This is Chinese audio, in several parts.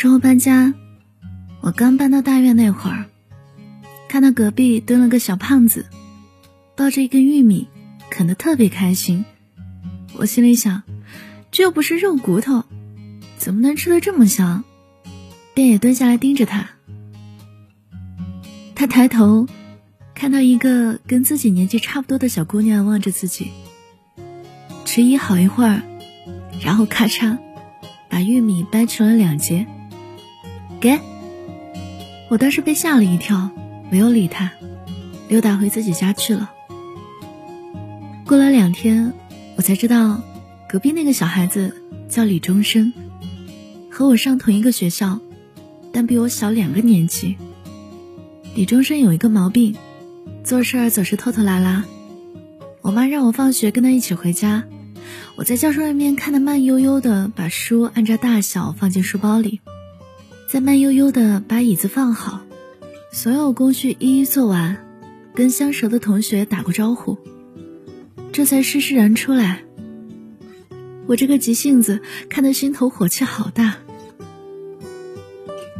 时候搬家，我刚搬到大院那会儿，看到隔壁蹲了个小胖子，抱着一根玉米，啃得特别开心。我心里想，这又不是肉骨头，怎么能吃得这么香？便也蹲下来盯着他。他抬头，看到一个跟自己年纪差不多的小姑娘望着自己，迟疑好一会儿，然后咔嚓。把玉米掰成了两截，给我当时被吓了一跳，没有理他，溜达回自己家去了。过了两天，我才知道，隔壁那个小孩子叫李钟生，和我上同一个学校，但比我小两个年级。李终生有一个毛病，做事儿总是拖拖拉拉。我妈让我放学跟他一起回家。我在教室外面看他慢悠悠的把书按照大小放进书包里，再慢悠悠的把椅子放好，所有工序一一做完，跟相熟的同学打过招呼，这才施施然出来。我这个急性子看得心头火气好大。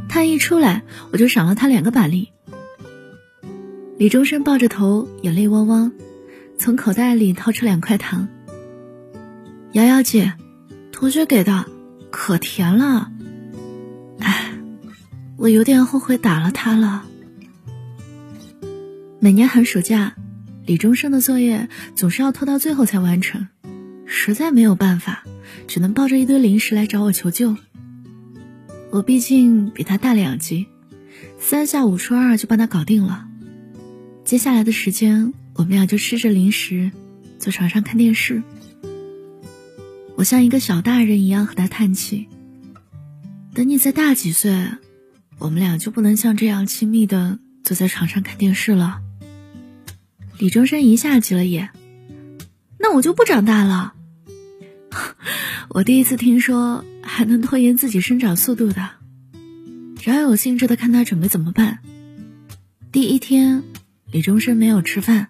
他一出来，我就赏了他两个板栗。李终生抱着头，眼泪汪汪，从口袋里掏出两块糖。瑶瑶姐，同学给的，可甜了。我有点后悔打了他了。每年寒暑假，李钟生的作业总是要拖到最后才完成，实在没有办法，只能抱着一堆零食来找我求救。我毕竟比他大两级，三下五除二就帮他搞定了。接下来的时间，我们俩就吃着零食，坐床上看电视。我像一个小大人一样和他叹气。等你再大几岁，我们俩就不能像这样亲密的坐在床上看电视了。李终生一下急了眼，那我就不长大了。我第一次听说还能拖延自己生长速度的，饶有兴致的看他准备怎么办。第一天，李钟生没有吃饭；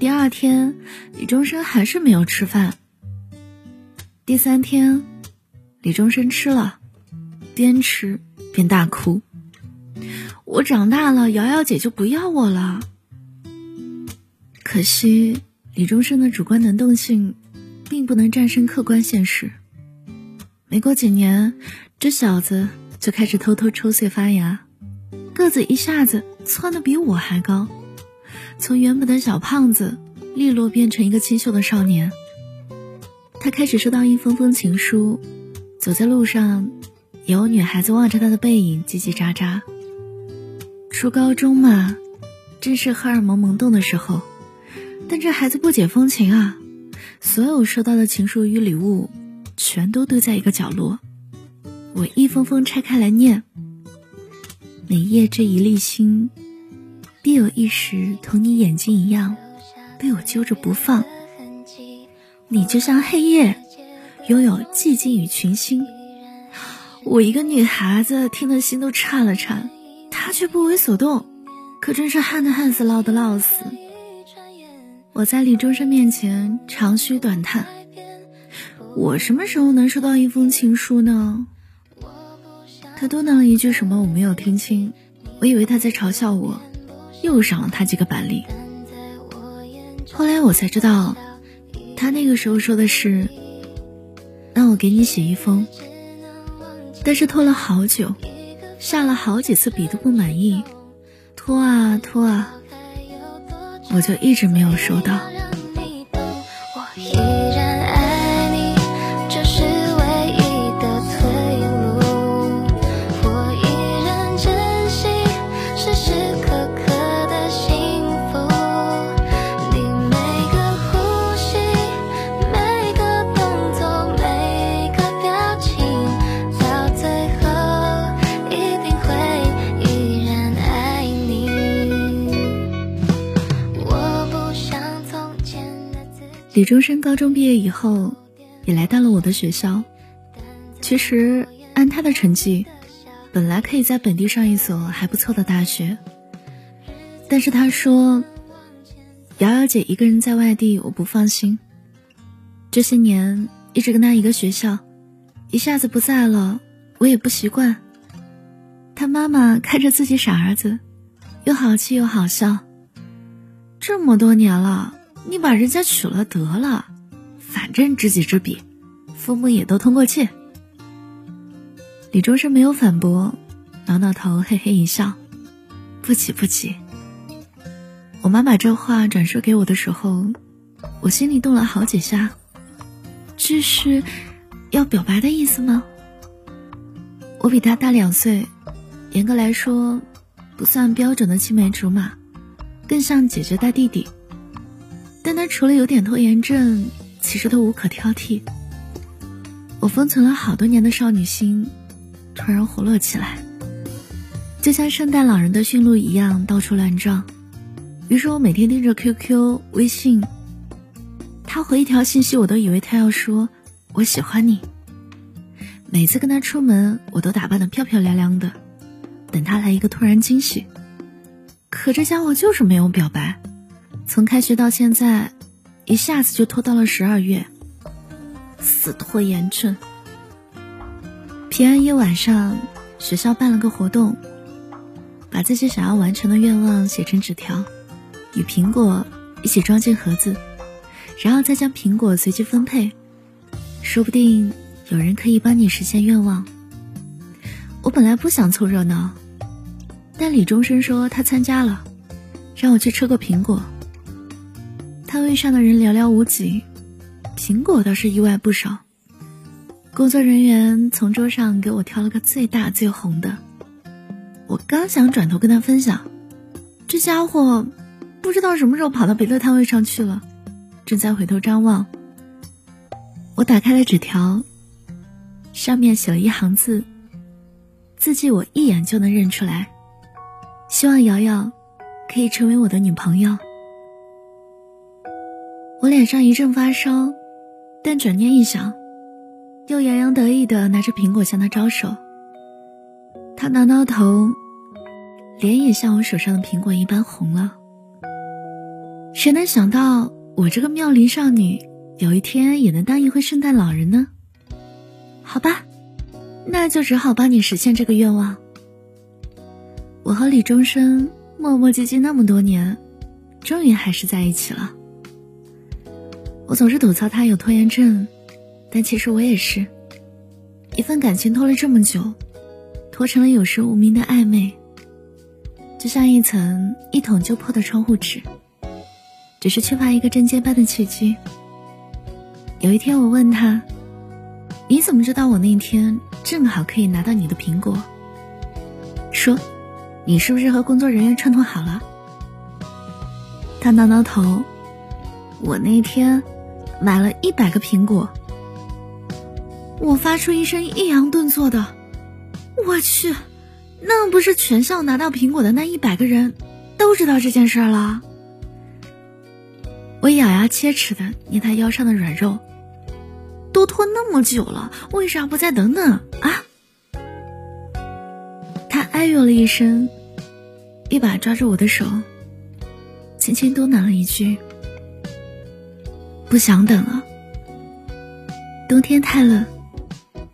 第二天，李钟生还是没有吃饭。第三天，李钟生吃了，边吃边大哭。我长大了，瑶瑶姐就不要我了。可惜李终生的主观能动性，并不能战胜客观现实。没过几年，这小子就开始偷偷抽穗发芽，个子一下子窜得比我还高，从原本的小胖子，利落变成一个清秀的少年。他开始收到一封封情书，走在路上，有女孩子望着他的背影叽叽喳喳。初高中嘛，正是荷尔蒙萌动的时候，但这孩子不解风情啊，所有收到的情书与礼物，全都堆在一个角落。我一封封拆开来念，每页这一粒心，必有一时同你眼睛一样，被我揪着不放。你就像黑夜，拥有寂静与群星。我一个女孩子听得心都颤了颤，他却不为所动，可真是旱的旱死，涝的涝死。我在李终生面前长吁短叹，我什么时候能收到一封情书呢？他嘟囔了一句什么我没有听清，我以为他在嘲笑我，又赏了他几个板栗。后来我才知道。他那个时候说的是，让我给你写一封，但是拖了好久，下了好几次笔都不满意，拖啊拖啊，我就一直没有收到。李终生高中毕业以后，也来到了我的学校。其实按他的成绩，本来可以在本地上一所还不错的大学。但是他说：“瑶瑶姐一个人在外地，我不放心。这些年一直跟他一个学校，一下子不在了，我也不习惯，他妈妈看着自己傻儿子，又好气又好笑。这么多年了，你把人家娶了得了，反正知己知彼，父母也都通过气。李钟生没有反驳，挠挠头，嘿嘿一笑，不急不急。我妈把这话转述给我的时候，我心里动了好几下。这是要表白的意思吗？我比他大两岁，严格来说，不算标准的青梅竹马，更像姐姐带弟弟。但他除了有点拖延症，其实都无可挑剔。我封存了好多年的少女心，突然活络起来，就像圣诞老人的驯鹿一样，到处乱撞。于是我每天盯着 QQ、微信，他回一条信息，我都以为他要说“我喜欢你”。每次跟他出门，我都打扮的漂漂亮亮的，等他来一个突然惊喜。可这家伙就是没有表白，从开学到现在，一下子就拖到了十二月，死拖延症。平安夜晚上，学校办了个活动，把自己想要完成的愿望写成纸条，与苹果一起装进盒子，然后再将苹果随机分配，说不定。有人可以帮你实现愿望。我本来不想凑热闹，但李钟生说他参加了，让我去吃个苹果。摊位上的人寥寥无几，苹果倒是意外不少。工作人员从桌上给我挑了个最大最红的。我刚想转头跟他分享，这家伙不知道什么时候跑到别的摊位上去了，正在回头张望。我打开了纸条。上面写了一行字，字迹我一眼就能认出来。希望瑶瑶可以成为我的女朋友。我脸上一阵发烧，但转念一想，又洋洋得意的拿着苹果向他招手。他挠挠头，脸也像我手上的苹果一般红了。谁能想到我这个妙龄少女，有一天也能当一回圣诞老人呢？好吧，那就只好帮你实现这个愿望。我和李钟生磨磨唧唧那么多年，终于还是在一起了。我总是吐槽他有拖延症，但其实我也是。一份感情拖了这么久，拖成了有时无名的暧昧，就像一层一捅就破的窗户纸，只是缺乏一个针尖般的契机。有一天，我问他。你怎么知道我那天正好可以拿到你的苹果？说，你是不是和工作人员串通好了？他挠挠头，我那天买了一百个苹果。我发出一声抑扬顿挫的，我去，那不是全校拿到苹果的那一百个人都知道这件事了？我咬牙切齿的捏他腰上的软肉。都拖那么久了，为啥不再等等啊？他哎呦了一声，一把抓住我的手，轻轻嘟囔了一句：“不想等了，冬天太冷，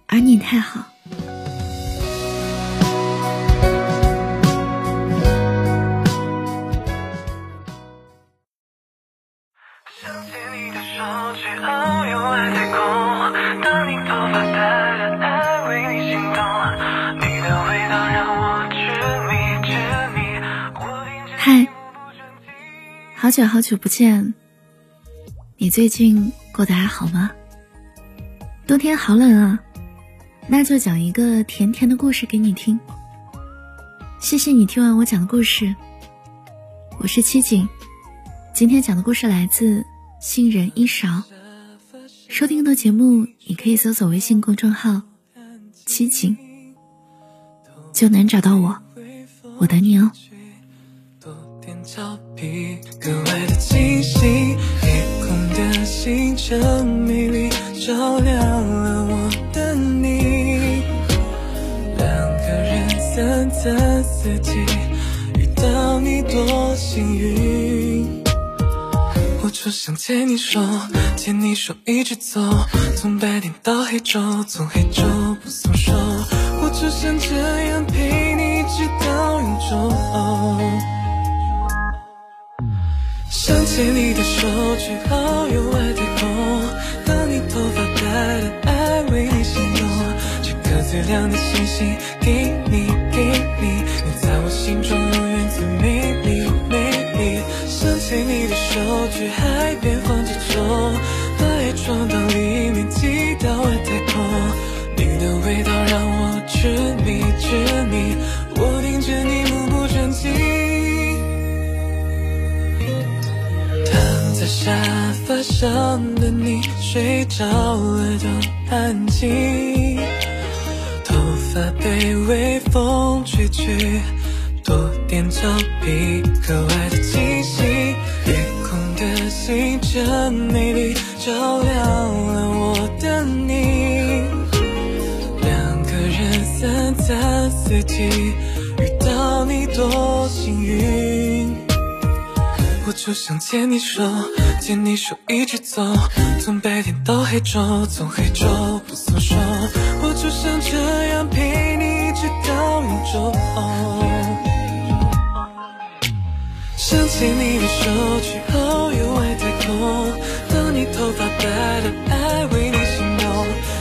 而你太好。”嗨好久好久不见，你最近过得还好吗？冬天好冷啊，那就讲一个甜甜的故事给你听。谢谢你听完我讲的故事，我是七景，今天讲的故事来自新人一勺。收听的节目，你可以搜索微信公众号“七景”，就能找到我，我等你哦。的星辰美丽，照亮了我的你。两个人三餐四季，遇到你多幸运。我就想牵你手，牵你手一直走，从白天到黑昼，从黑昼不松手。我只想这样陪你。中。想牵你的手去遨游外太空，和你头发白的爱为你心动，这颗最亮的星星给你给你，你在我心中永远最美丽美丽。想牵你的手去海边放气球，把爱装到里面寄到外太空，你的味道让我痴迷痴迷，沙发上的你睡着了都安静，头发被微风吹去，多点俏皮可爱的气息，夜空的星辰美丽照亮了我的你，两个人三餐四季，遇到你多幸运。我就想牵你手，牵你手一直走，从白天到黑昼，从黑昼不松手。我就想这样陪你直到永久。想牵你的手去遨游外太空，当你头发白的爱为你心动，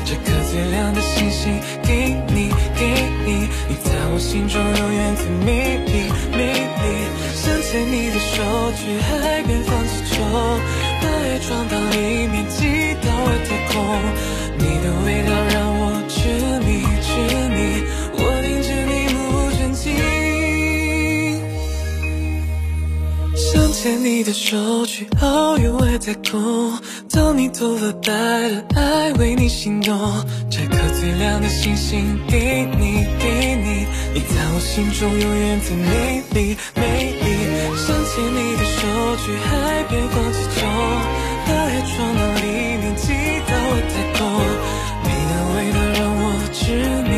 这颗最亮的星星给你给你，你在我心中永远最美丽美丽。牵你的手去海边放气球，把爱装到里面寄到外太空。你的味道让我痴迷痴迷，我盯着你目不转睛。想牵你的手去遨游外太空，当你头发白了爱为你心动，摘颗最亮的星星给你给你，你在我心中永远最美丽美丽。想牵你的手去海边逛气球，把爱装到里面寄到外太多。你的味道让我痴迷